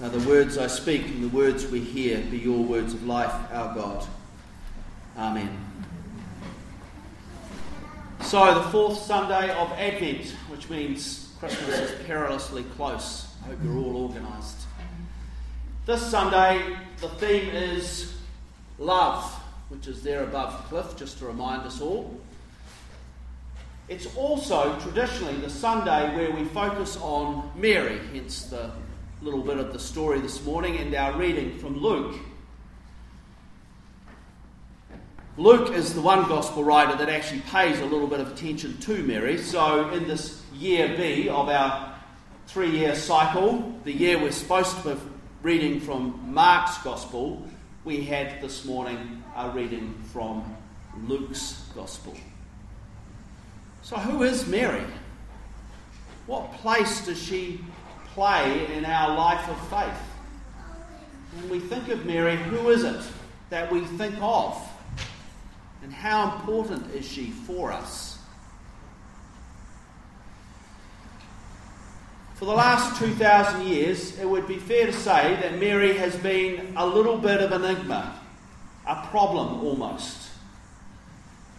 Now, the words I speak and the words we hear be your words of life, our God. Amen. So, the fourth Sunday of Advent, which means Christmas is perilously close. I hope you're all organised. This Sunday, the theme is love, which is there above the cliff, just to remind us all. It's also traditionally the Sunday where we focus on Mary, hence the little bit of the story this morning and our reading from Luke. Luke is the one gospel writer that actually pays a little bit of attention to Mary. So, in this year B of our three year cycle, the year we're supposed to be reading from Mark's gospel, we had this morning a reading from Luke's gospel. So, who is Mary? What place does she play in our life of faith. When we think of Mary, who is it that we think of? And how important is she for us? For the last 2,000 years, it would be fair to say that Mary has been a little bit of an enigma, a problem almost.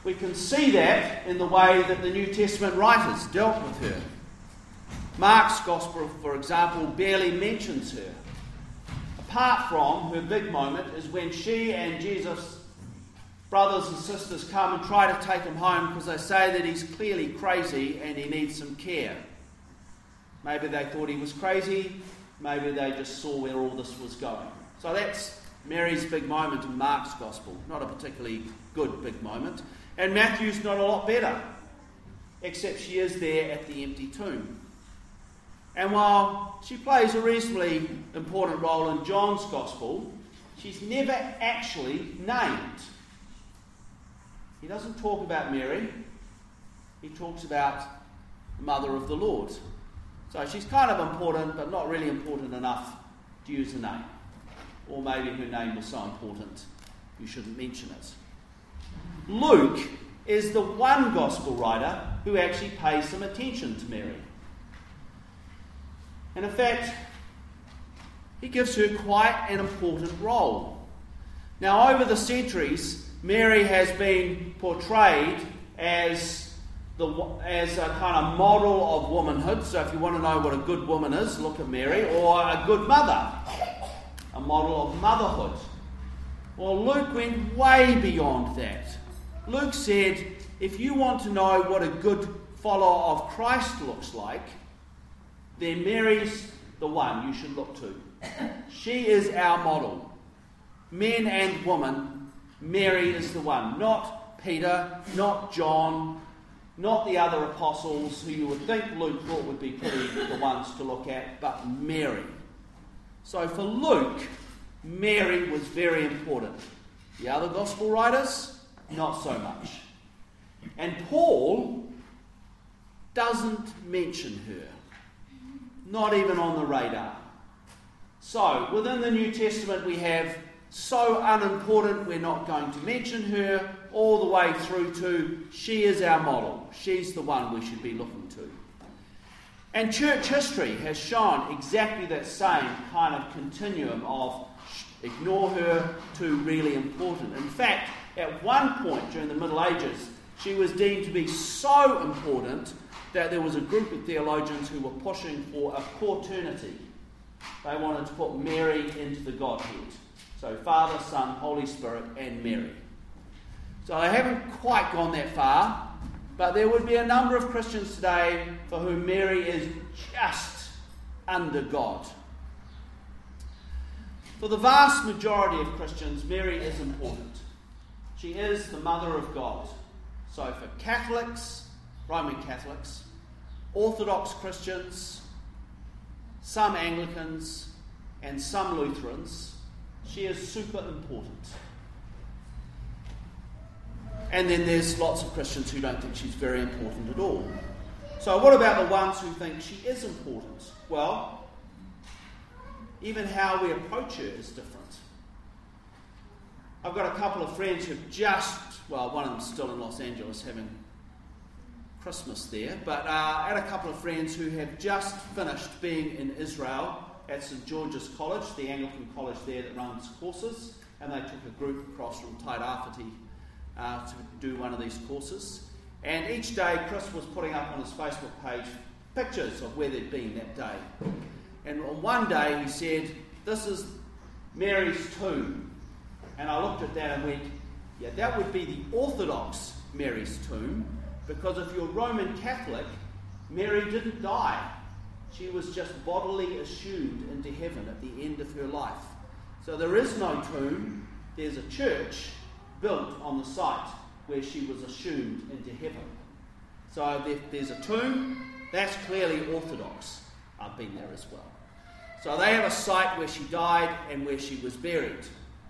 We can see that in the way that the New Testament writers dealt with her. Mark's Gospel, for example, barely mentions her. Apart from her big moment is when she and Jesus' brothers and sisters come and try to take him home because they say that he's clearly crazy and he needs some care. Maybe they thought he was crazy, maybe they just saw where all this was going. So that's Mary's big moment in Mark's Gospel. Not a particularly good big moment. And Matthew's not a lot better, except she is there at the empty tomb. And while she plays a reasonably important role in John's Gospel, she's never actually named. He doesn't talk about Mary, he talks about the mother of the Lord. So she's kind of important, but not really important enough to use a name. Or maybe her name was so important you shouldn't mention it. Luke is the one gospel writer who actually pays some attention to Mary. And in fact, he gives her quite an important role. Now, over the centuries, Mary has been portrayed as, the, as a kind of model of womanhood. So, if you want to know what a good woman is, look at Mary, or a good mother, a model of motherhood. Well, Luke went way beyond that. Luke said, if you want to know what a good follower of Christ looks like, then Mary's the one you should look to. She is our model. Men and women, Mary is the one. Not Peter, not John, not the other apostles who you would think Luke thought would be pretty the ones to look at, but Mary. So for Luke, Mary was very important. The other gospel writers, not so much. And Paul doesn't mention her not even on the radar. So, within the New Testament, we have so unimportant we're not going to mention her, all the way through to she is our model. She's the one we should be looking to. And church history has shown exactly that same kind of continuum of ignore her to really important. In fact, at one point during the Middle Ages, she was deemed to be so important that there was a group of theologians who were pushing for a quaternity. They wanted to put Mary into the Godhead. So Father, Son, Holy Spirit, and Mary. So they haven't quite gone that far, but there would be a number of Christians today for whom Mary is just under God. For the vast majority of Christians, Mary is important. She is the mother of God. So for Catholics, Roman Catholics, Orthodox Christians, some Anglicans, and some Lutherans, she is super important. And then there's lots of Christians who don't think she's very important at all. So, what about the ones who think she is important? Well, even how we approach her is different. I've got a couple of friends who've just, well, one of them's still in Los Angeles having Christmas there, but uh, I had a couple of friends who have just finished being in Israel at St George's College, the Anglican college there that runs courses, and they took a group across from Tairāwhiti uh, to do one of these courses. And each day, Chris was putting up on his Facebook page pictures of where they'd been that day. And on one day, he said, This is Mary's tomb. And I looked at that and went, Yeah, that would be the Orthodox Mary's tomb, because if you're Roman Catholic, Mary didn't die. She was just bodily assumed into heaven at the end of her life. So there is no tomb, there's a church built on the site where she was assumed into heaven. So if there's a tomb, that's clearly orthodox. I've been there as well. So they have a site where she died and where she was buried.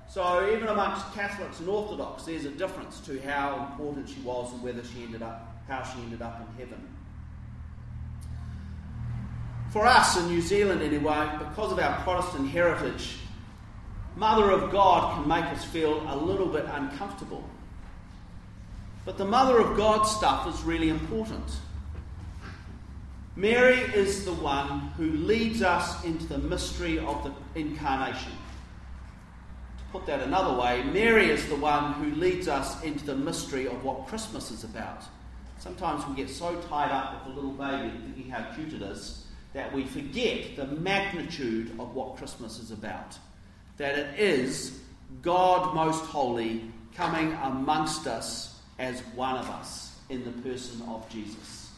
So even amongst Catholics and Orthodox, there's a difference to how important she was and whether she ended up, how she ended up in heaven. For us in New Zealand, anyway, because of our Protestant heritage, Mother of God can make us feel a little bit uncomfortable. But the Mother of God stuff is really important. Mary is the one who leads us into the mystery of the incarnation. To put that another way, Mary is the one who leads us into the mystery of what Christmas is about. Sometimes we get so tied up with the little baby thinking how cute it is that we forget the magnitude of what Christmas is about. That it is God most holy coming amongst us as one of us in the person of Jesus.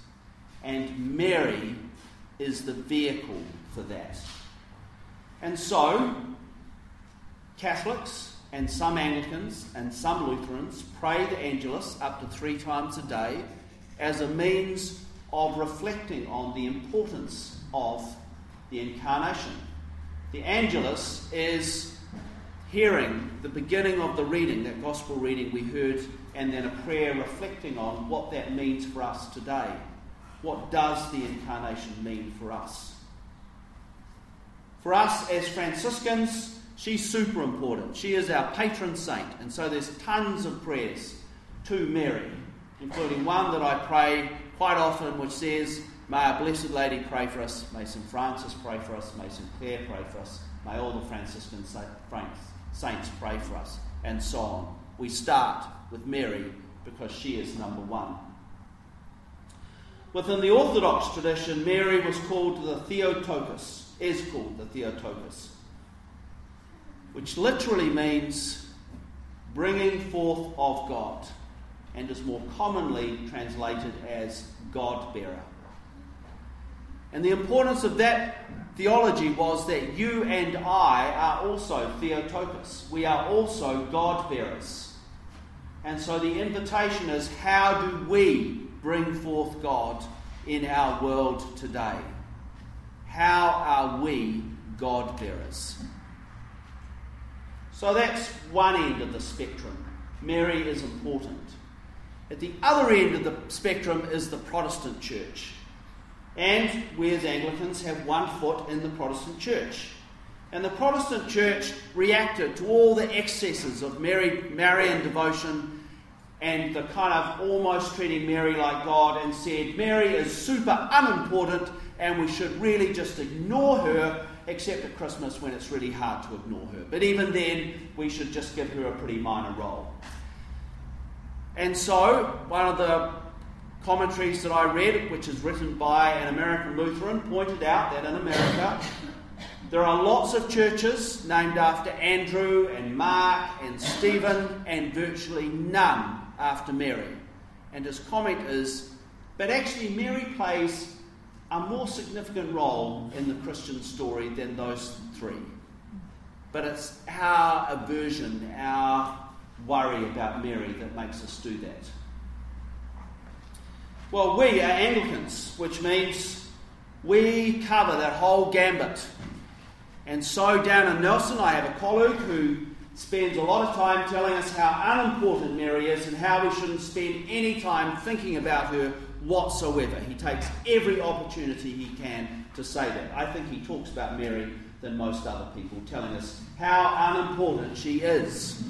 And Mary is the vehicle for that. And so, Catholics and some Anglicans and some Lutherans pray the Angelus up to three times a day as a means of reflecting on the importance of the incarnation. The Angelus is hearing the beginning of the reading, that gospel reading we heard, and then a prayer reflecting on what that means for us today. What does the incarnation mean for us? For us as Franciscans, she's super important. She is our patron saint, and so there's tons of prayers to Mary, including one that I pray quite often, which says, May our Blessed Lady pray for us. May St. Francis pray for us. May St. Clare pray for us. May all the Franciscan saints pray for us. And so on. We start with Mary because she is number one. Within the Orthodox tradition, Mary was called the Theotokos, is called the Theotokos, which literally means bringing forth of God, and is more commonly translated as God bearer. And the importance of that theology was that you and I are also Theotokos. We are also God bearers. And so the invitation is how do we bring forth God in our world today? How are we God bearers? So that's one end of the spectrum. Mary is important. At the other end of the spectrum is the Protestant church. And we as Anglicans have one foot in the Protestant church. And the Protestant church reacted to all the excesses of Mary, Marian devotion and the kind of almost treating Mary like God and said, Mary is super unimportant and we should really just ignore her, except at Christmas when it's really hard to ignore her. But even then, we should just give her a pretty minor role. And so, one of the commentaries that I read, which is written by an American Lutheran, pointed out that in America there are lots of churches named after Andrew and Mark and Stephen, and virtually none after Mary. And his comment is but actually, Mary plays a more significant role in the Christian story than those three. But it's our aversion, our worry about Mary that makes us do that. Well, we are Anglicans, which means we cover that whole gambit. And so down in Nelson, I have a colleague who spends a lot of time telling us how unimportant Mary is and how we shouldn't spend any time thinking about her whatsoever. He takes every opportunity he can to say that. I think he talks about Mary than most other people, telling us how unimportant she is.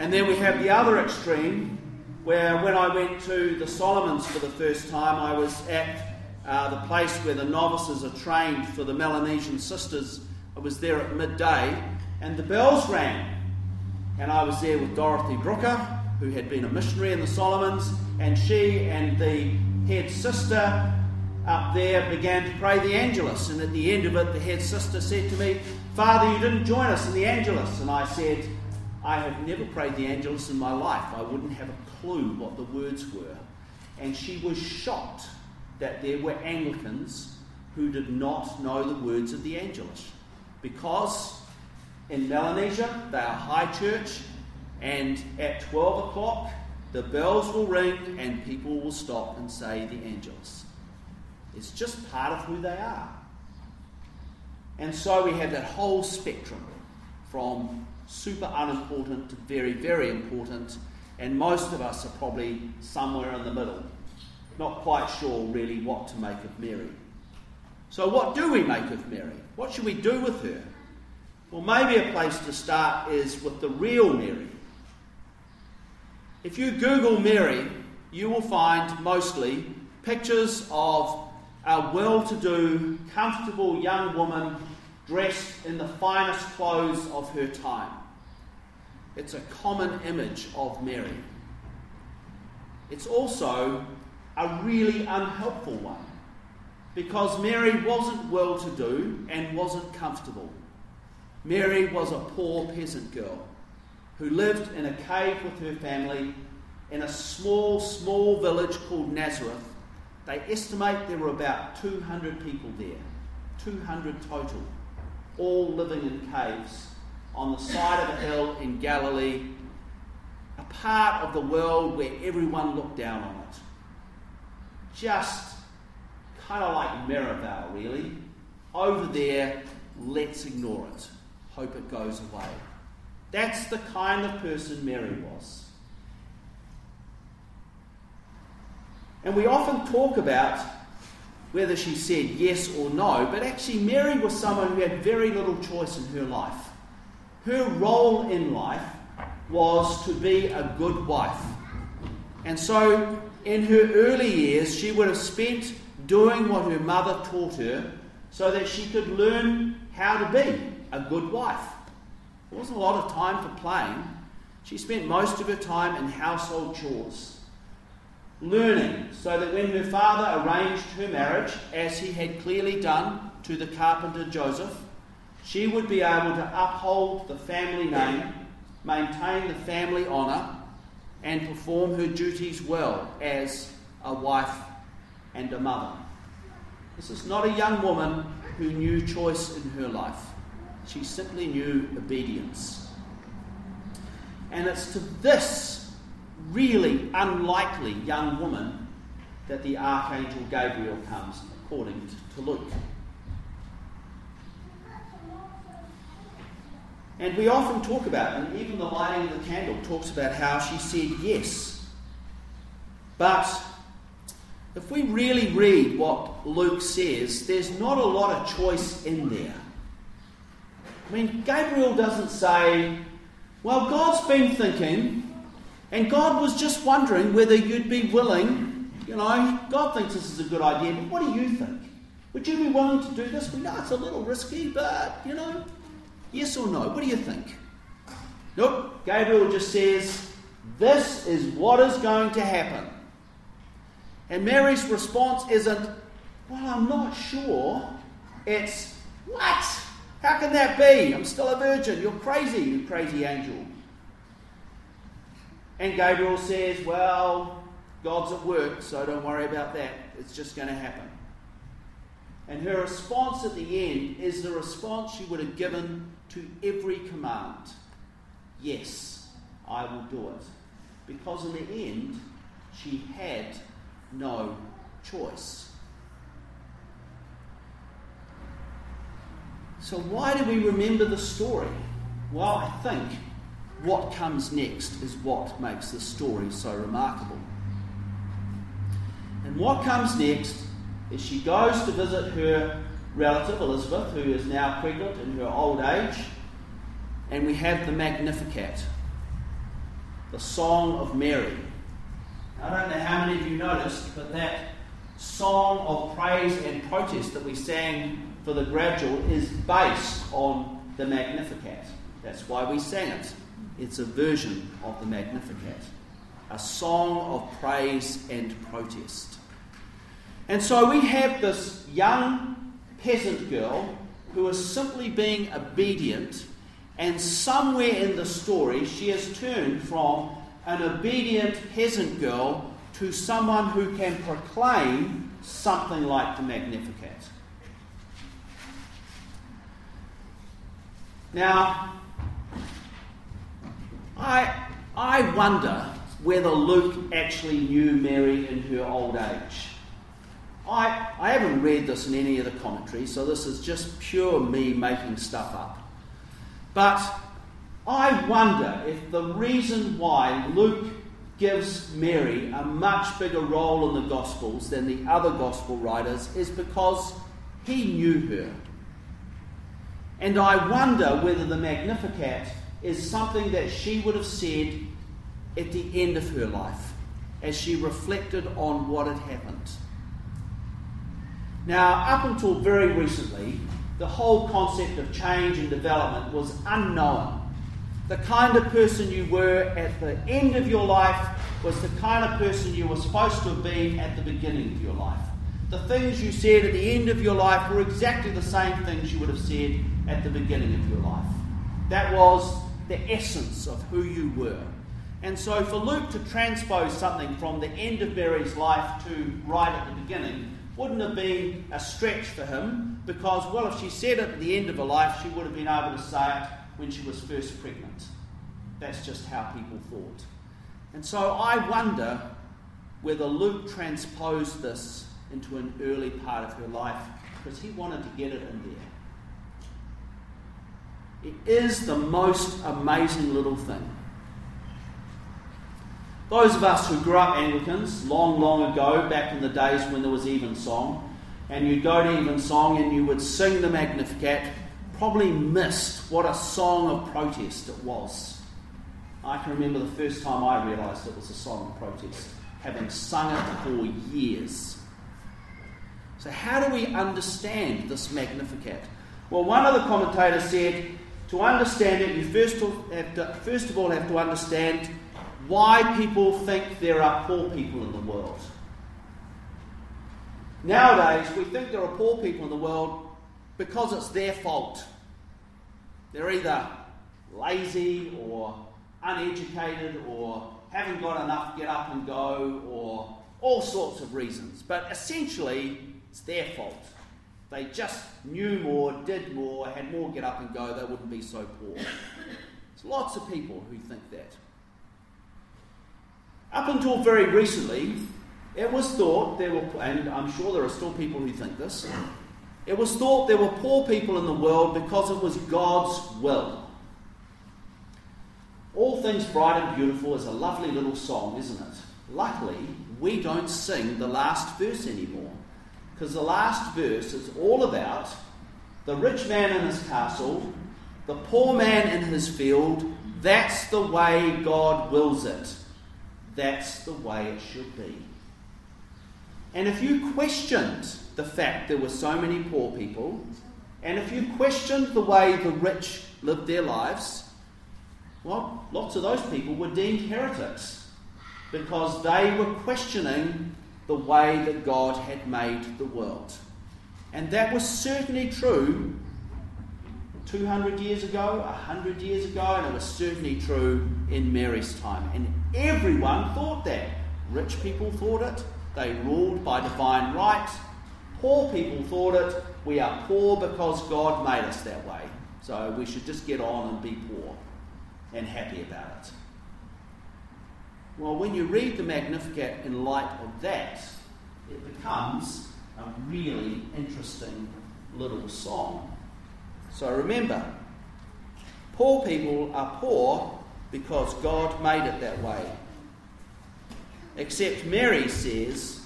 And then we have the other extreme, where when I went to the Solomons for the first time, I was at uh, the place where the novices are trained for the Melanesian sisters. I was there at midday, and the bells rang. And I was there with Dorothy Brooker, who had been a missionary in the Solomons, and she and the head sister up there began to pray the Angelus. And at the end of it, the head sister said to me, Father, you didn't join us in the Angelus. And I said, I have never prayed the Angelus in my life. I wouldn't have a clue what the words were. And she was shocked that there were Anglicans who did not know the words of the Angelus. Because in Melanesia, they are high church, and at 12 o'clock, the bells will ring and people will stop and say the Angelus. It's just part of who they are. And so we have that whole spectrum from super unimportant to very, very important, and most of us are probably somewhere in the middle, not quite sure really what to make of Mary. So, what do we make of Mary? What should we do with her? Well, maybe a place to start is with the real Mary. If you Google Mary, you will find mostly pictures of a well to do, comfortable young woman dressed in the finest clothes of her time. It's a common image of Mary. It's also a really unhelpful one because Mary wasn't well to do and wasn't comfortable. Mary was a poor peasant girl who lived in a cave with her family in a small, small village called Nazareth. They estimate there were about 200 people there, 200 total, all living in caves on the side of a hill in Galilee, a part of the world where everyone looked down on it. Just kind of like Merivale, really. Over there, let's ignore it. Hope it goes away. That's the kind of person Mary was. And we often talk about whether she said yes or no, but actually, Mary was someone who had very little choice in her life. Her role in life was to be a good wife. And so, in her early years, she would have spent doing what her mother taught her so that she could learn how to be a good wife. There wasn't a lot of time for playing. She spent most of her time in household chores, learning so that when her father arranged her marriage, as he had clearly done to the carpenter Joseph, she would be able to uphold the family name, maintain the family honour, and perform her duties well as a wife and a mother. This is not a young woman who knew choice in her life. She simply knew obedience. And it's to this really unlikely young woman that the Archangel Gabriel comes, according to Luke. And we often talk about, and even the lighting of the candle talks about how she said yes. But if we really read what Luke says, there's not a lot of choice in there. I mean, Gabriel doesn't say, well, God's been thinking, and God was just wondering whether you'd be willing. You know, God thinks this is a good idea, but what do you think? Would you be willing to do this? We know it's a little risky, but, you know, Yes or no? What do you think? Nope. Gabriel just says, This is what is going to happen. And Mary's response isn't, Well, I'm not sure. It's, What? How can that be? I'm still a virgin. You're crazy, you crazy angel. And Gabriel says, Well, God's at work, so don't worry about that. It's just going to happen. And her response at the end is the response she would have given to every command. Yes, I will do it. Because in the end, she had no choice. So, why do we remember the story? Well, I think what comes next is what makes the story so remarkable. And what comes next is she goes to visit her relative, Elizabeth, who is now pregnant in her old age, and we have the Magnificat, the Song of Mary. I don't know how many of you noticed, but that song of praise and protest that we sang for the gradual is based on the Magnificat. That's why we sang it. It's a version of the Magnificat, a song of praise and protest. And so we have this young peasant girl who is simply being obedient, and somewhere in the story she has turned from an obedient peasant girl to someone who can proclaim something like the Magnificat. Now, I, I wonder whether Luke actually knew Mary in her old age. I, I haven't read this in any of the commentaries, so this is just pure me making stuff up. But I wonder if the reason why Luke gives Mary a much bigger role in the Gospels than the other Gospel writers is because he knew her. And I wonder whether the Magnificat is something that she would have said at the end of her life as she reflected on what had happened. Now, up until very recently, the whole concept of change and development was unknown. The kind of person you were at the end of your life was the kind of person you were supposed to have been at the beginning of your life. The things you said at the end of your life were exactly the same things you would have said at the beginning of your life. That was the essence of who you were. And so for Luke to transpose something from the end of Mary's life to right at the beginning wouldn't have been a stretch for him because, well, if she said it at the end of her life, she would have been able to say it when she was first pregnant. That's just how people thought. And so I wonder whether Luke transposed this into an early part of her life because he wanted to get it in there. It is the most amazing little thing. Those of us who grew up Anglicans long, long ago, back in the days when there was evensong, and you'd go to evensong and you would sing the Magnificat, probably missed what a song of protest it was. I can remember the first time I realised it was a song of protest, having sung it for years. So, how do we understand this Magnificat? Well, one of the commentators said to understand it, you first, have to, first of all have to understand why people think there are poor people in the world. Nowadays, we think there are poor people in the world because it's their fault. They're either lazy or uneducated or haven't got enough get up and go or all sorts of reasons. But essentially, it's their fault they just knew more, did more, had more get up and go, they wouldn't be so poor. There's lots of people who think that. Up until very recently, it was thought there were, and I'm sure there are still people who think this, it was thought there were poor people in the world because it was God's will. All Things Bright and Beautiful is a lovely little song, isn't it? Luckily, we don't sing the last verse anymore because the last verse is all about the rich man in his castle, the poor man in his field. That's the way God wills it. That's the way it should be. And if you questioned the fact there were so many poor people, and if you questioned the way the rich lived their lives, well, lots of those people were deemed heretics because they were questioning the way that God had made the world. And that was certainly true 200 years ago, 100 years ago, and it was certainly true in Mary's time. And everyone thought that. Rich people thought it, they ruled by divine right. Poor people thought it, we are poor because God made us that way. So we should just get on and be poor and happy about it. Well, when you read the Magnificat in light of that, it becomes a really interesting little song. So remember, poor people are poor because God made it that way. Except Mary says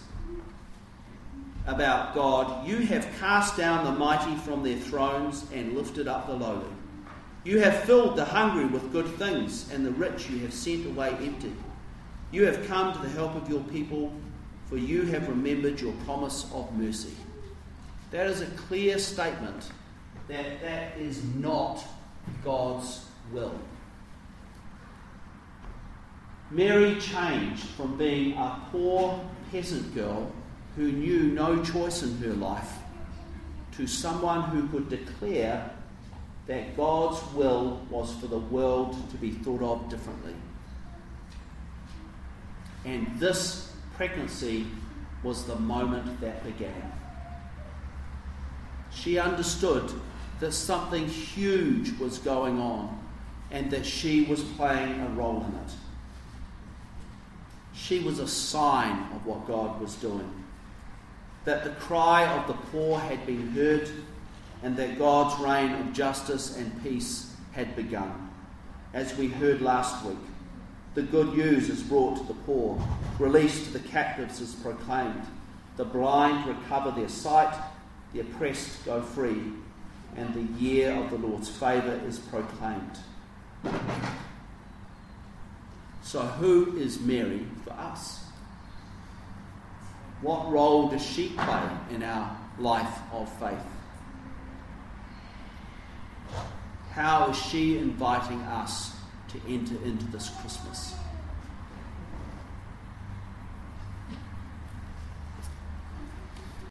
about God, You have cast down the mighty from their thrones and lifted up the lowly. You have filled the hungry with good things, and the rich you have sent away empty. You have come to the help of your people, for you have remembered your promise of mercy. That is a clear statement that that is not God's will. Mary changed from being a poor peasant girl who knew no choice in her life to someone who could declare that God's will was for the world to be thought of differently. And this pregnancy was the moment that began. She understood that something huge was going on and that she was playing a role in it. She was a sign of what God was doing. That the cry of the poor had been heard and that God's reign of justice and peace had begun. As we heard last week, the good news is brought to the poor, release to the captives is proclaimed, the blind recover their sight, the oppressed go free, and the year of the Lord's favour is proclaimed. So, who is Mary for us? What role does she play in our life of faith? How is she inviting us to enter into this Christmas?